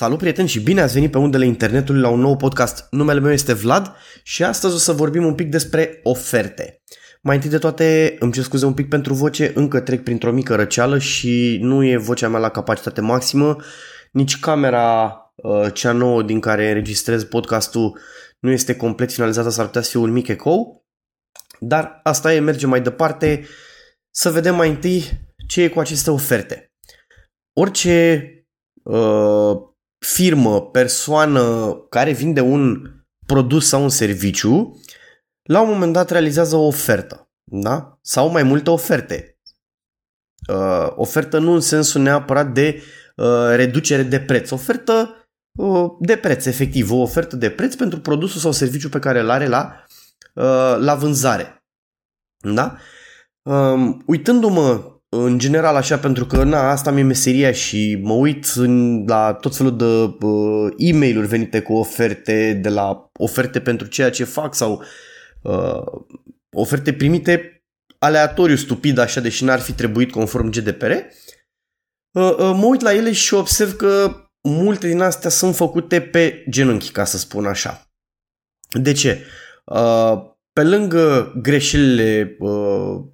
Salut prieteni și bine ați venit pe undele internetului la un nou podcast. Numele meu este Vlad și astăzi o să vorbim un pic despre oferte. Mai întâi de toate îmi cer scuze un pic pentru voce, încă trec printr-o mică răceală și nu e vocea mea la capacitate maximă, nici camera uh, cea nouă din care înregistrez podcastul nu este complet finalizată, s-ar putea să fie un mic ecou, dar asta e, merge mai departe, să vedem mai întâi ce e cu aceste oferte. Orice uh, firmă, persoană care vinde un produs sau un serviciu, la un moment dat realizează o ofertă, da? Sau mai multe oferte. Uh, ofertă nu în sensul neapărat de uh, reducere de preț, ofertă uh, de preț, efectiv, o ofertă de preț pentru produsul sau serviciu pe care îl are la, uh, la vânzare. Da? Um, uitându-mă în general așa pentru că na, asta mi-e meseria și mă uit în, la tot felul de uh, e mail venite cu oferte, de la oferte pentru ceea ce fac sau uh, oferte primite aleatoriu, stupid așa, deși n-ar fi trebuit conform GDPR. Uh, uh, mă uit la ele și observ că multe din astea sunt făcute pe genunchi, ca să spun așa. De ce? Uh, pe lângă greșelile uh,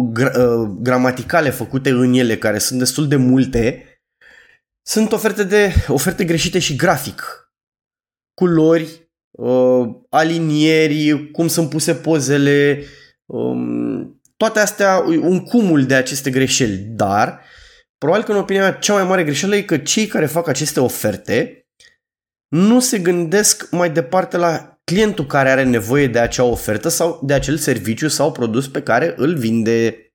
gra- uh, gramaticale făcute în ele, care sunt destul de multe, sunt oferte, de, oferte greșite și grafic. Culori, uh, alinieri, cum sunt puse pozele, um, toate astea, un cumul de aceste greșeli. Dar, probabil că în opinia mea, cea mai mare greșeală e că cei care fac aceste oferte nu se gândesc mai departe la clientul care are nevoie de acea ofertă sau de acel serviciu sau produs pe care îl vinde.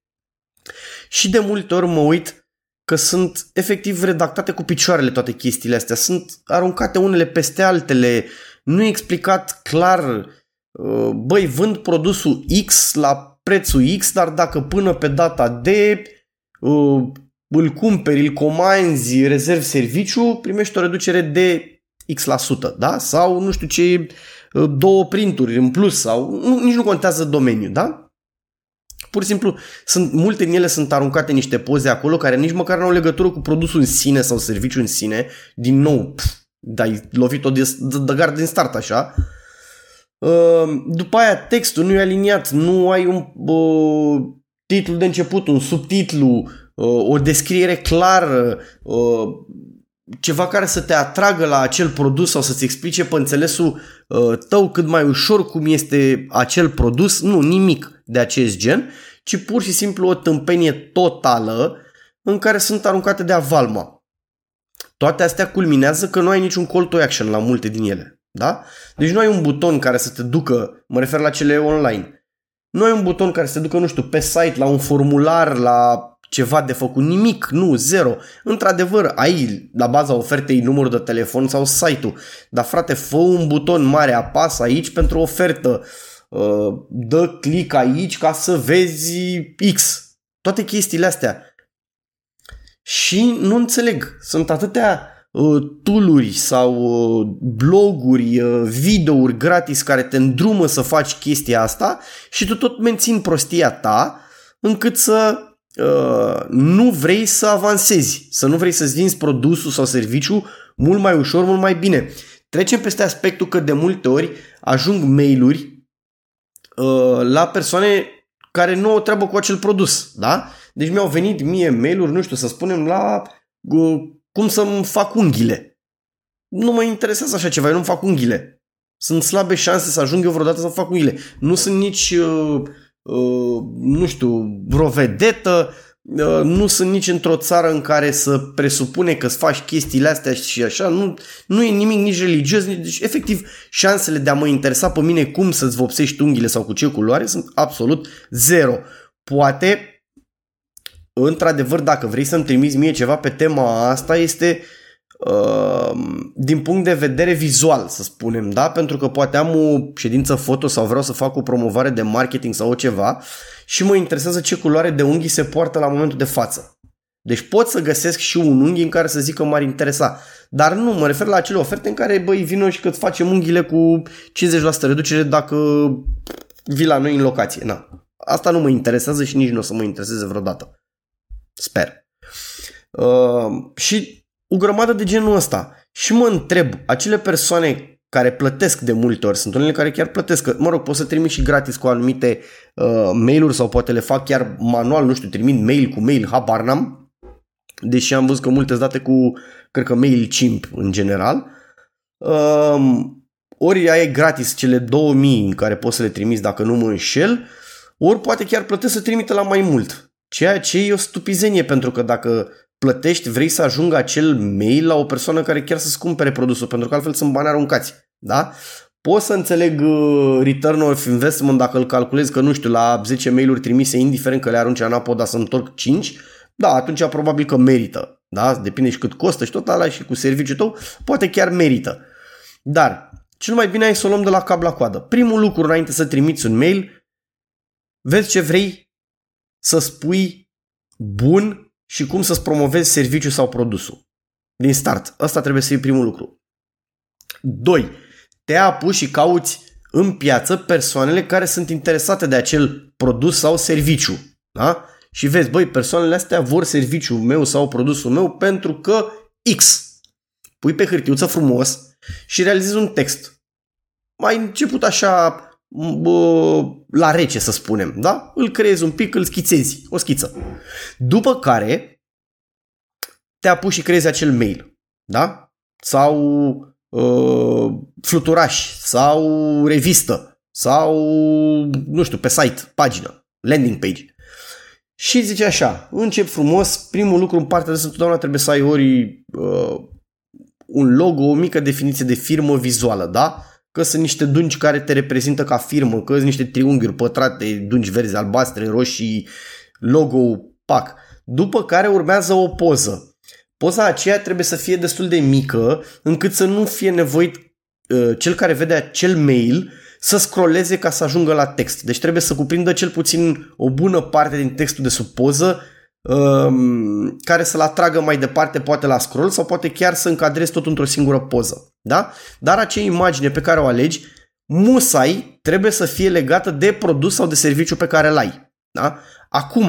Și de multe ori mă uit că sunt efectiv redactate cu picioarele toate chestiile astea, sunt aruncate unele peste altele, nu e explicat clar, uh, băi, vând produsul X la prețul X, dar dacă până pe data D uh, îl cumperi, îl comanzi, rezervi serviciu, primești o reducere de X%, da? Sau nu știu ce Uh, două printuri în plus sau nu, nici nu contează domeniul, da? Pur și simplu, sunt, multe din ele sunt aruncate niște poze acolo care nici măcar nu au legătură cu produsul în sine sau serviciul în sine. Din nou, pf, dai lovit-o de, de, de gard din start așa. Uh, după aia textul nu e aliniat, nu ai un uh, titlu de început, un subtitlu, uh, o descriere clară, uh, ceva care să te atragă la acel produs sau să-ți explice pe înțelesul uh, tău cât mai ușor cum este acel produs, nu, nimic de acest gen, ci pur și simplu o tâmpenie totală în care sunt aruncate de avalma. Toate astea culminează că nu ai niciun call to action la multe din ele. Da? Deci nu ai un buton care să te ducă, mă refer la cele online, nu ai un buton care să te ducă, nu știu, pe site, la un formular, la ceva de făcut, nimic, nu, zero. Într-adevăr, ai la baza ofertei numărul de telefon sau site-ul, dar frate, fă un buton mare, apasă aici pentru ofertă, uh, dă click aici ca să vezi X. Toate chestiile astea. Și nu înțeleg, sunt atâtea uh, tooluri sau uh, bloguri, videouri gratis care te îndrumă să faci chestia asta și tu tot mențin prostia ta încât să Uh, nu vrei să avansezi, să nu vrei să-ți vinzi produsul sau serviciu mult mai ușor, mult mai bine. Trecem peste aspectul că de multe ori ajung mail-uri uh, la persoane care nu au treabă cu acel produs, da? Deci mi-au venit mie mail-uri, nu știu, să spunem, la uh, cum să-mi fac unghiile. Nu mă interesează așa ceva, eu nu-mi fac unghiile. Sunt slabe șanse să ajung eu vreodată să fac unghiile. Nu sunt nici uh, Uh, nu știu, vreo vedetă, uh, nu sunt nici într-o țară în care să presupune că îți faci chestiile astea și așa, nu, nu e nimic nici religios, nici, deci efectiv șansele de a mă interesa pe mine cum să-ți vopsești unghiile sau cu ce culoare sunt absolut zero. Poate, într-adevăr, dacă vrei să-mi trimiți mie ceva pe tema asta, este uh, Ehm, din punct de vedere vizual, să spunem, da? Pentru că poate am o ședință foto sau vreau să fac o promovare de marketing sau ceva și mă interesează ce culoare de unghii se poartă la momentul de față. Deci pot să găsesc și un unghi în care să zic că m-ar interesa. Dar nu, mă refer la acele oferte în care, băi, vino și că îți facem unghiile cu 50% reducere dacă vii la noi în locație. Na. Asta nu mă interesează și nici nu o să mă intereseze vreodată. Sper. Uh, și o grămadă de genul ăsta. Și mă întreb, acele persoane care plătesc de multe ori, sunt unele care chiar plătesc, că, mă rog, pot să trimit și gratis cu anumite uh, mail-uri sau poate le fac chiar manual, nu știu, trimit mail cu mail, habar n-am, deși am văzut că multe date cu, cred că MailChimp în general. Uh, ori ai gratis cele 2000 în care poți să le trimiți dacă nu mă înșel, ori poate chiar plătesc să trimite la mai mult. Ceea ce e o stupizenie, pentru că dacă plătești, vrei să ajungă acel mail la o persoană care chiar să-ți cumpere produsul, pentru că altfel sunt bani aruncați. Da? Pot să înțeleg uh, return of investment dacă îl calculez că, nu știu, la 10 mail-uri trimise, indiferent că le arunci înapoi, dar să întorc 5, da, atunci probabil că merită. Da? Depinde și cât costă și tot ala și cu serviciul tău, poate chiar merită. Dar cel mai bine ai să o luăm de la cap la coadă. Primul lucru înainte să trimiți un mail, vezi ce vrei să spui bun și cum să-ți promovezi serviciul sau produsul. Din start. Asta trebuie să fie primul lucru. 2. Te apuci și cauți în piață persoanele care sunt interesate de acel produs sau serviciu. Da? Și vezi, băi, persoanele astea vor serviciul meu sau produsul meu pentru că X. Pui pe hârtiuță frumos și realizezi un text. Mai început așa bă, la rece, să spunem, da? Îl creezi un pic, îl schițezi, o schiță. După care te apuci și creezi acel mail, da? Sau uh, fluturaș, sau revistă, sau, nu știu, pe site, pagină, landing page. Și zice așa, încep frumos, primul lucru în partea de întotdeauna trebuie să ai ori uh, un logo, o mică definiție de firmă vizuală, da? Că sunt niște dungi care te reprezintă ca firmă, că sunt niște triunghiuri pătrate, dungi verzi, albastre, roșii, logo, pac. După care urmează o poză. Poza aceea trebuie să fie destul de mică încât să nu fie nevoit uh, cel care vede acel mail să scrolleze ca să ajungă la text. Deci trebuie să cuprindă cel puțin o bună parte din textul de sub poză um, care să-l atragă mai departe, poate la scroll sau poate chiar să încadrezi tot într-o singură poză. Da? Dar acea imagine pe care o alegi, musai trebuie să fie legată de produs sau de serviciu pe care îl ai. Da? Acum,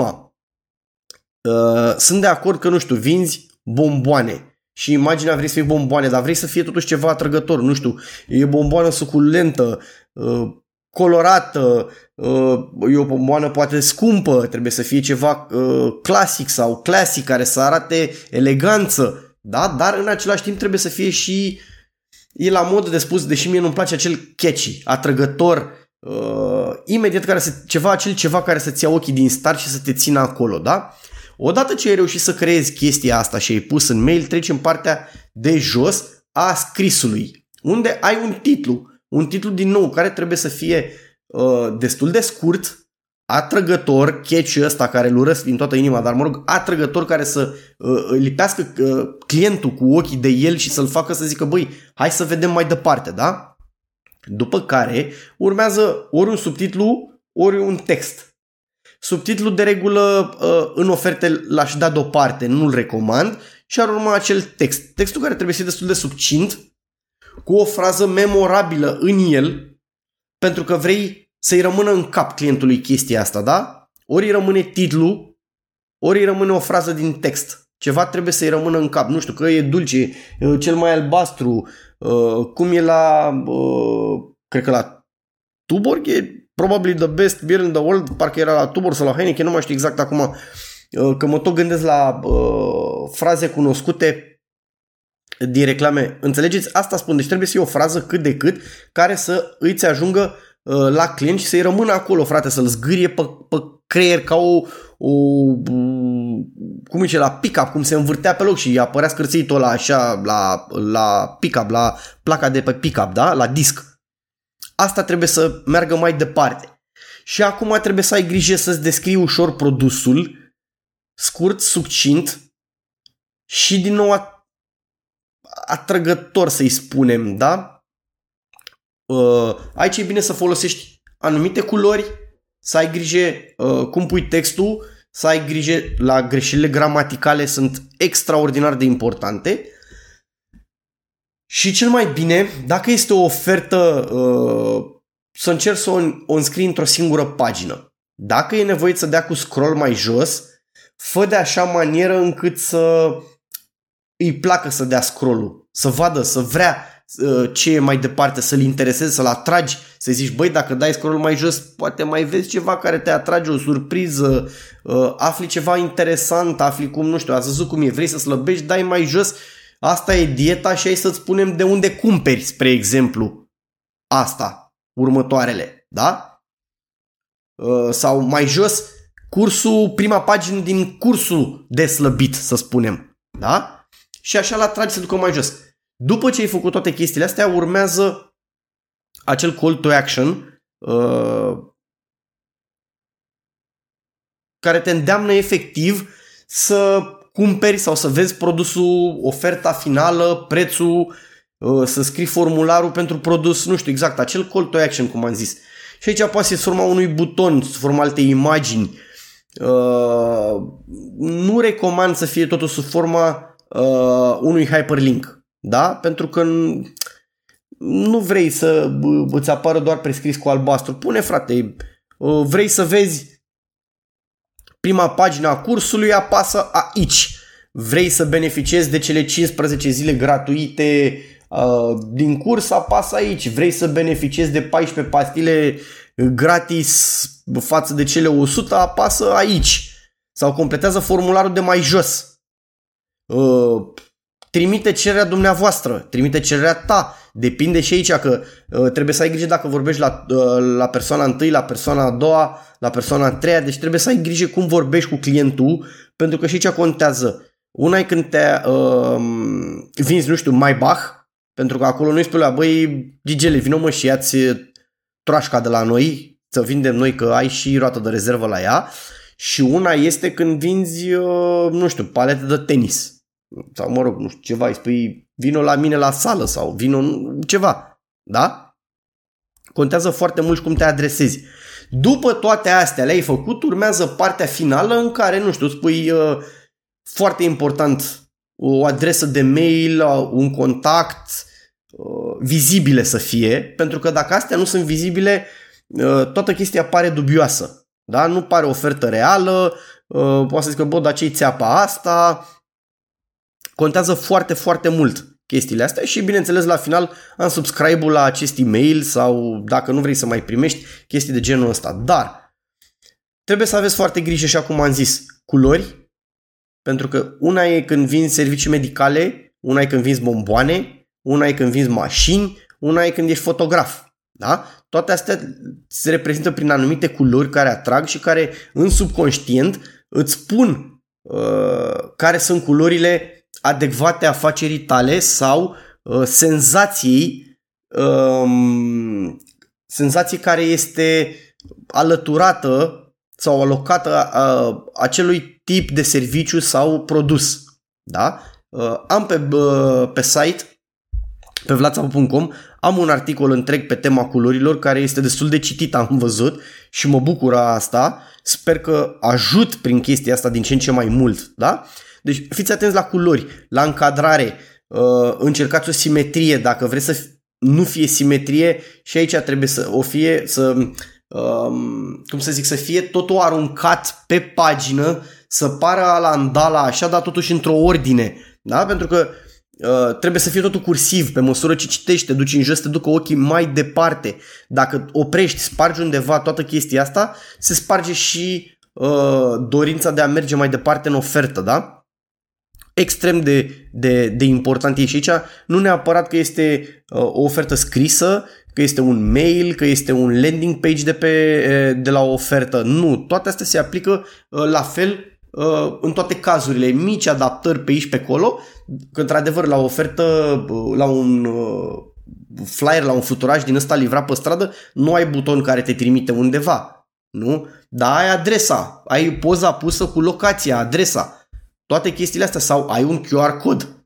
uh, sunt de acord că, nu știu, vinzi bomboane și imaginea vrei să fie bomboane, dar vrei să fie totuși ceva atrăgător, nu știu, e bomboană suculentă, uh, colorată, uh, e o bomboană poate scumpă, trebuie să fie ceva uh, clasic sau clasic care să arate eleganță, da? dar în același timp trebuie să fie și e la modă de spus, deși mie nu-mi place acel catchy, atrăgător, uh, imediat care să, ceva, acel ceva care să-ți ia ochii din start și să te țină acolo, da? Odată ce ai reușit să creezi chestia asta și ai pus în mail, treci în partea de jos a scrisului, unde ai un titlu. Un titlu din nou care trebuie să fie uh, destul de scurt, atrăgător, catchy ăsta care îl urăsc din toată inima, dar mă rog, atrăgător care să uh, lipească uh, clientul cu ochii de el și să-l facă să zică, băi, hai să vedem mai departe, da? După care urmează ori un subtitlu, ori un text. Subtitlul de regulă uh, în oferte l-aș da deoparte, nu-l recomand și ar urma acel text. Textul care trebuie să fie destul de succint, cu o frază memorabilă în el, pentru că vrei să-i rămână în cap clientului chestia asta, da? Ori îi rămâne titlu, ori îi rămâne o frază din text. Ceva trebuie să-i rămână în cap. Nu știu, că e dulce, cel mai albastru, uh, cum e la, uh, cred că la Tuborg e probabil the best beer in the world, parcă era la Tuborg sau la Heineken, nu mai știu exact acum, uh, că mă tot gândesc la uh, fraze cunoscute din reclame. Înțelegeți? Asta spun. Deci trebuie să fie o frază cât de cât care să îți ajungă uh, la client și să-i rămână acolo, frate, să-l zgârie pe, pe creier ca o, o cum zice, la pick-up, cum se învârtea pe loc și apărea scârțitul ăla așa la, la pick-up, la placa de pe pick-up, da? La disc. Asta trebuie să meargă mai departe. Și acum trebuie să ai grijă să-ți descrii ușor produsul, scurt, succint și din nou atrăgător să-i spunem, da? Uh, aici e bine să folosești anumite culori, să ai grijă uh, cum pui textul, să ai grijă la greșelile gramaticale sunt extraordinar de importante. Și cel mai bine, dacă este o ofertă, uh, să încerci să o, o înscrii într-o singură pagină. Dacă e nevoie să dea cu scroll mai jos, fă de așa manieră încât să îi placă să dea scroll să vadă, să vrea uh, ce e mai departe, să-l intereseze, să-l atragi, să zici, băi, dacă dai scroll mai jos, poate mai vezi ceva care te atrage, o surpriză, uh, afli ceva interesant, afli cum, nu știu, ați văzut cum e, vrei să slăbești, dai mai jos, asta e dieta și ai să-ți spunem de unde cumperi, spre exemplu, asta, următoarele, da? Uh, sau mai jos, cursul, prima pagină din cursul de slăbit, să spunem, da? Și așa la tragi să ducă mai jos. După ce ai făcut toate chestiile astea, urmează acel call to action uh, care te îndeamnă efectiv să cumperi sau să vezi produsul, oferta finală, prețul, uh, să scrii formularul pentru produs, nu știu exact, acel call to action, cum am zis. Și aici poate să forma unui buton, să forma alte imagini. Uh, nu recomand să fie totul sub forma uh, unui hyperlink. Da? Pentru că nu vrei să îți apară doar prescris cu albastru. Pune, frate, uh, vrei să vezi prima pagină a cursului, apasă aici. Vrei să beneficiezi de cele 15 zile gratuite uh, din curs, apasă aici. Vrei să beneficiezi de 14 pastile gratis față de cele 100, apasă aici. Sau completează formularul de mai jos. Uh, trimite cererea dumneavoastră, trimite cererea ta. Depinde și aici că uh, trebuie să ai grijă dacă vorbești la, uh, la persoana întâi, la persoana a doua, la persoana a treia, deci trebuie să ai grijă cum vorbești cu clientul, pentru că și aici contează. Una e când te uh, vinzi, nu știu, mai Bach, pentru că acolo nu-i spui la, băi, Gigele, vină mă și ia-ți troașca de la noi, să vindem noi că ai și roată de rezervă la ea. Și una este când vinzi, uh, nu știu, palete de tenis sau mă rog, nu știu, ceva, îi spui vino la mine la sală sau vino ceva, da? Contează foarte mult cum te adresezi. După toate astea le-ai făcut, urmează partea finală în care, nu știu, spui uh, foarte important o adresă de mail, uh, un contact, uh, vizibile să fie, pentru că dacă astea nu sunt vizibile, uh, toată chestia pare dubioasă. Da? Nu pare ofertă reală, uh, poate să zică, bă, dar ce-i țeapa asta, Contează foarte, foarte mult chestiile astea și bineînțeles la final am subscribe-ul la acest e-mail sau dacă nu vrei să mai primești chestii de genul ăsta. Dar trebuie să aveți foarte grijă și acum am zis culori, pentru că una e când vinzi servicii medicale, una e când vinzi bomboane, una e când vinzi mașini, una e când ești fotograf. Da? Toate astea se reprezintă prin anumite culori care atrag și care în subconștient îți spun uh, care sunt culorile adecvate afacerii tale sau uh, senzației um, senzație care este alăturată sau alocată uh, acelui tip de serviciu sau produs. Da? Uh, am pe, uh, pe site pe vlațapu.com am un articol întreg pe tema culorilor care este destul de citit, am văzut și mă bucură asta. Sper că ajut prin chestia asta din ce în ce mai mult, da? Deci fiți atenți la culori, la încadrare, uh, încercați o simetrie, dacă vreți să nu fie simetrie și aici trebuie să o fie, să, um, cum să zic, să fie totul aruncat pe pagină, să pară la andala așa, dar totuși într-o ordine, da? Pentru că Uh, trebuie să fie totul cursiv, pe măsură ce citești, te duci în jos, te ducă ochii mai departe. Dacă oprești, spargi undeva toată chestia asta, se sparge și uh, dorința de a merge mai departe în ofertă, da? extrem de, de, de important e și aici, nu neapărat că este uh, o ofertă scrisă, că este un mail, că este un landing page de, pe, uh, de la o ofertă. Nu, toate astea se aplică uh, la fel uh, în toate cazurile. Mici adaptări pe aici pe acolo, că într-adevăr la o ofertă, uh, la un uh, flyer, la un futuraj din ăsta livrat pe stradă, nu ai buton care te trimite undeva. Nu? Dar ai adresa, ai poza pusă cu locația, adresa toate chestiile astea sau ai un QR cod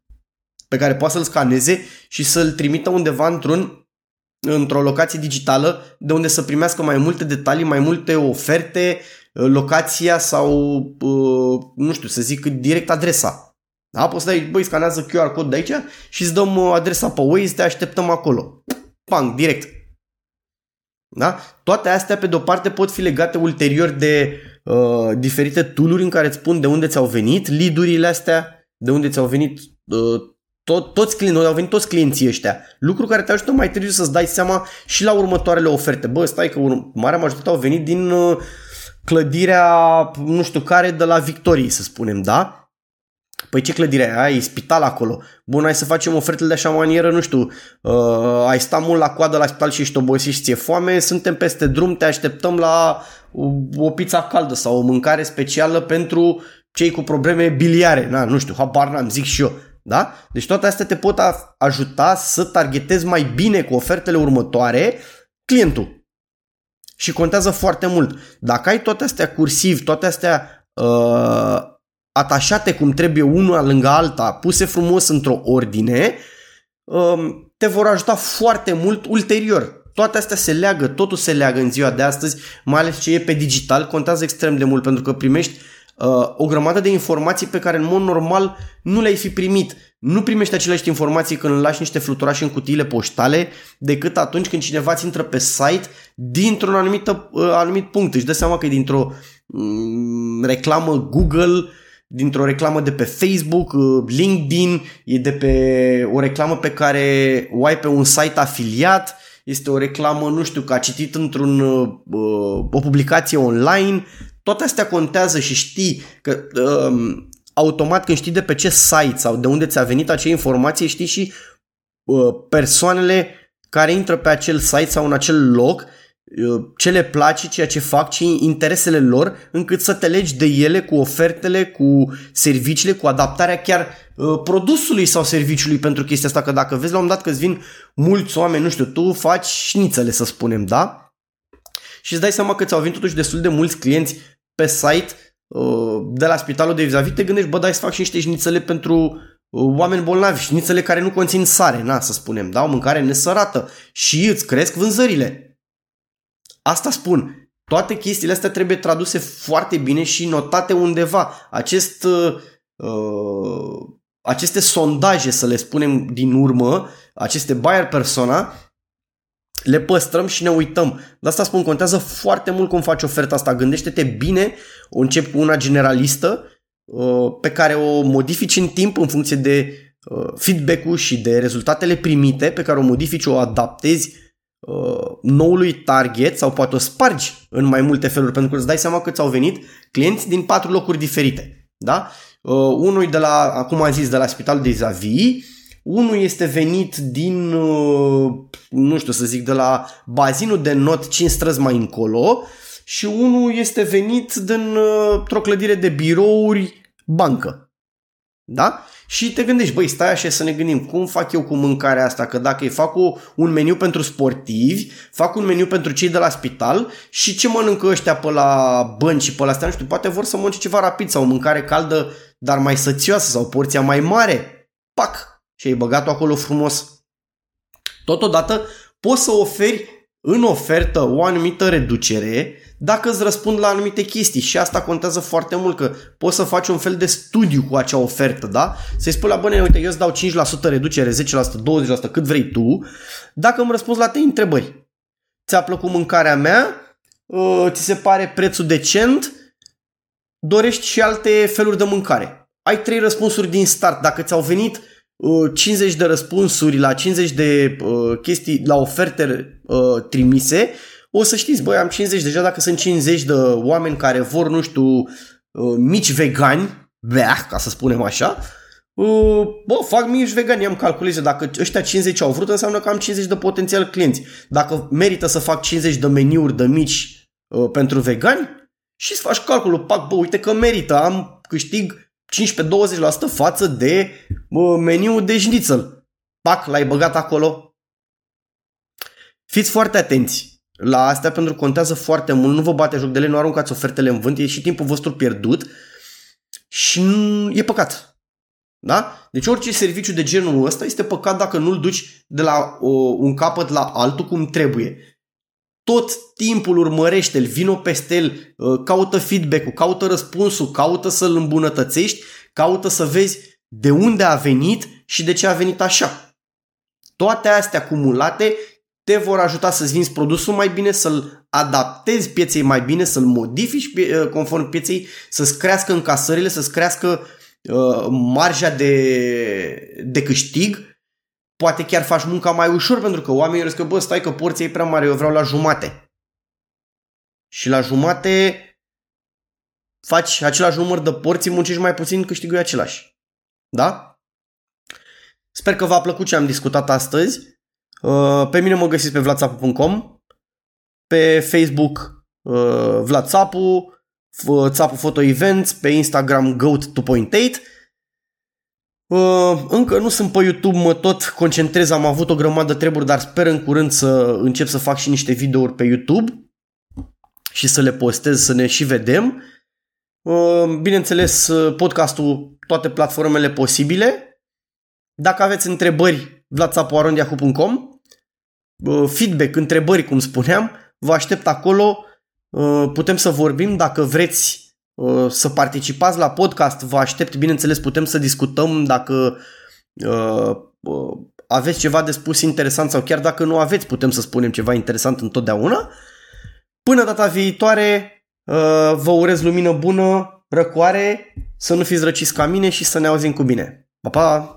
pe care poți să-l scaneze și să-l trimită undeva într-un, într-o locație digitală de unde să primească mai multe detalii, mai multe oferte, locația sau, uh, nu știu, să zic direct adresa. Da? Poți să dai, băi, scanează QR cod de aici și îți dăm uh, adresa pe Waze, te așteptăm acolo. Pang, direct. Da? Toate astea, pe de-o parte, pot fi legate ulterior de uh, diferite tooluri în care îți spun de unde ți-au venit lead astea, de unde ți-au venit uh, tot, toți clienții, au venit toți clienții ăștia. Lucru care te ajută mai târziu să-ți dai seama și la următoarele oferte. Bă, stai că marea majoritate au venit din uh, clădirea, nu știu care, de la Victoriei, să spunem, da? Păi ce clădire ai? E spital acolo. Bun, hai să facem ofertele de așa manieră, nu știu, uh, ai sta mult la coadă la spital și ești obosit și ți-e foame, suntem peste drum, te așteptăm la o pizza caldă sau o mâncare specială pentru cei cu probleme biliare. Na, nu știu, habar n-am, zic și eu. Da? Deci toate astea te pot ajuta să targetezi mai bine cu ofertele următoare clientul. Și contează foarte mult. Dacă ai toate astea cursiv, toate astea uh, atașate cum trebuie una lângă alta, puse frumos într-o ordine, uh, te vor ajuta foarte mult ulterior. Toate astea se leagă, totul se leagă în ziua de astăzi, mai ales ce e pe digital, contează extrem de mult pentru că primești uh, o grămadă de informații pe care în mod normal nu le-ai fi primit. Nu primești aceleași informații când îl lași niște fluturași în cutiile poștale decât atunci când cineva îți intră pe site dintr-un anumit, uh, anumit punct. Își dă seama că e dintr-o um, reclamă Google, dintr-o reclamă de pe Facebook, uh, LinkedIn, e de pe o reclamă pe care o ai pe un site afiliat, este o reclamă, nu știu, că a citit într-un, uh, o publicație online, toate astea contează și știi că um, automat când știi de pe ce site sau de unde ți-a venit acea informație, știi și uh, persoanele care intră pe acel site sau în acel loc, uh, ce le place, ceea ce fac, ce interesele lor, încât să te legi de ele cu ofertele, cu serviciile, cu adaptarea chiar uh, produsului sau serviciului pentru chestia asta, că dacă vezi la un dat că îți vin mulți oameni, nu știu, tu faci șnițele să spunem, da? Și îți dai seama că ți-au venit totuși destul de mulți clienți pe site uh, de la spitalul de vis te gândești, bă, dai să fac și niște șnițele pentru uh, oameni bolnavi, șnițele care nu conțin sare, na, să spunem, da, o mâncare nesărată și îți cresc vânzările. Asta spun. Toate chestiile astea trebuie traduse foarte bine și notate undeva. Acest, uh, uh aceste sondaje, să le spunem din urmă, aceste buyer persona, le păstrăm și ne uităm. De asta spun, contează foarte mult cum faci oferta asta. Gândește-te bine, o încep cu una generalistă uh, pe care o modifici în timp în funcție de uh, feedback-ul și de rezultatele primite, pe care o modifici, o adaptezi uh, noului target sau poate o spargi în mai multe feluri, pentru că îți dai seama că ți-au venit clienți din patru locuri diferite. Da? Unul de la, acum am zis, de la Spitalul de Zavii, unul este venit din, uh, nu știu să zic, de la bazinul de not 5 străzi mai încolo și unul este venit dintr-o uh, clădire de birouri bancă. Da? Și te gândești, băi, stai așa să ne gândim, cum fac eu cu mâncarea asta? Că dacă îi fac un meniu pentru sportivi, fac un meniu pentru cei de la spital și ce mănâncă ăștia pe la bănci și pe la astea, nu știu, poate vor să mănânce ceva rapid sau o mâncare caldă, dar mai sățioasă sau porția mai mare. Pac! și ai băgat-o acolo frumos. Totodată poți să oferi în ofertă o anumită reducere dacă îți răspund la anumite chestii și asta contează foarte mult că poți să faci un fel de studiu cu acea ofertă, da? Să-i spui la băne, uite, eu îți dau 5% reducere, 10%, 20%, cât vrei tu, dacă îmi răspunzi la trei întrebări. Ți-a plăcut mâncarea mea? Ă, ți se pare prețul decent? Dorești și alte feluri de mâncare? Ai trei răspunsuri din start. Dacă ți-au venit 50 uh, de răspunsuri la 50 de uh, chestii, la oferte uh, trimise, o să știți, băi, am 50 deja, dacă sunt 50 de oameni care vor, nu știu, uh, mici vegani, bea, ca să spunem așa, uh, bă, fac mici vegani, am calculez, dacă ăștia 50 au vrut, înseamnă că am 50 de potențial clienți. Dacă merită să fac 50 de meniuri de mici uh, pentru vegani, și să faci calculul, pac, bă, uite că merită, am câștig 15-20% față de meniul de șnițel. Pac, l-ai băgat acolo. Fiți foarte atenți la astea pentru că contează foarte mult. Nu vă bate joc de ele, nu aruncați ofertele în vânt, e și timpul vostru pierdut și nu, e păcat. Da? Deci orice serviciu de genul ăsta este păcat dacă nu-l duci de la o, un capăt la altul cum trebuie tot timpul urmărește-l, vino peste el, uh, caută feedback-ul, caută răspunsul, caută să-l îmbunătățești, caută să vezi de unde a venit și de ce a venit așa. Toate astea acumulate te vor ajuta să-ți vinzi produsul mai bine, să-l adaptezi pieței mai bine, să-l modifici uh, conform pieței, să-ți crească încasările, să-ți crească uh, marja de, de câștig, poate chiar faci munca mai ușor pentru că oamenii răspund că bă, stai că porția e prea mare, eu vreau la jumate. Și la jumate faci același număr de porții, muncești mai puțin, câștigui același. Da? Sper că v-a plăcut ce am discutat astăzi. Uh, pe mine mă găsiți pe vlatsapu.com, pe Facebook uh, Vlad Țapu, Țapu Photo Events, pe Instagram Goat 2.8. Uh, încă nu sunt pe YouTube, mă tot concentrez, am avut o grămadă de treburi, dar sper în curând să încep să fac și niște videouri pe YouTube și să le postez, să ne și vedem. Uh, bineînțeles, podcastul, toate platformele posibile. Dacă aveți întrebări, vladsapoarondiahu.com Feedback, întrebări, cum spuneam, vă aștept acolo Uh, putem să vorbim dacă vreți uh, să participați la podcast, vă aștept, bineînțeles, putem să discutăm dacă uh, aveți ceva de spus interesant sau chiar dacă nu aveți, putem să spunem ceva interesant întotdeauna. Până data viitoare, vă urez lumină bună, răcoare, să nu fiți răciți ca mine și să ne auzim cu bine. Pa, pa!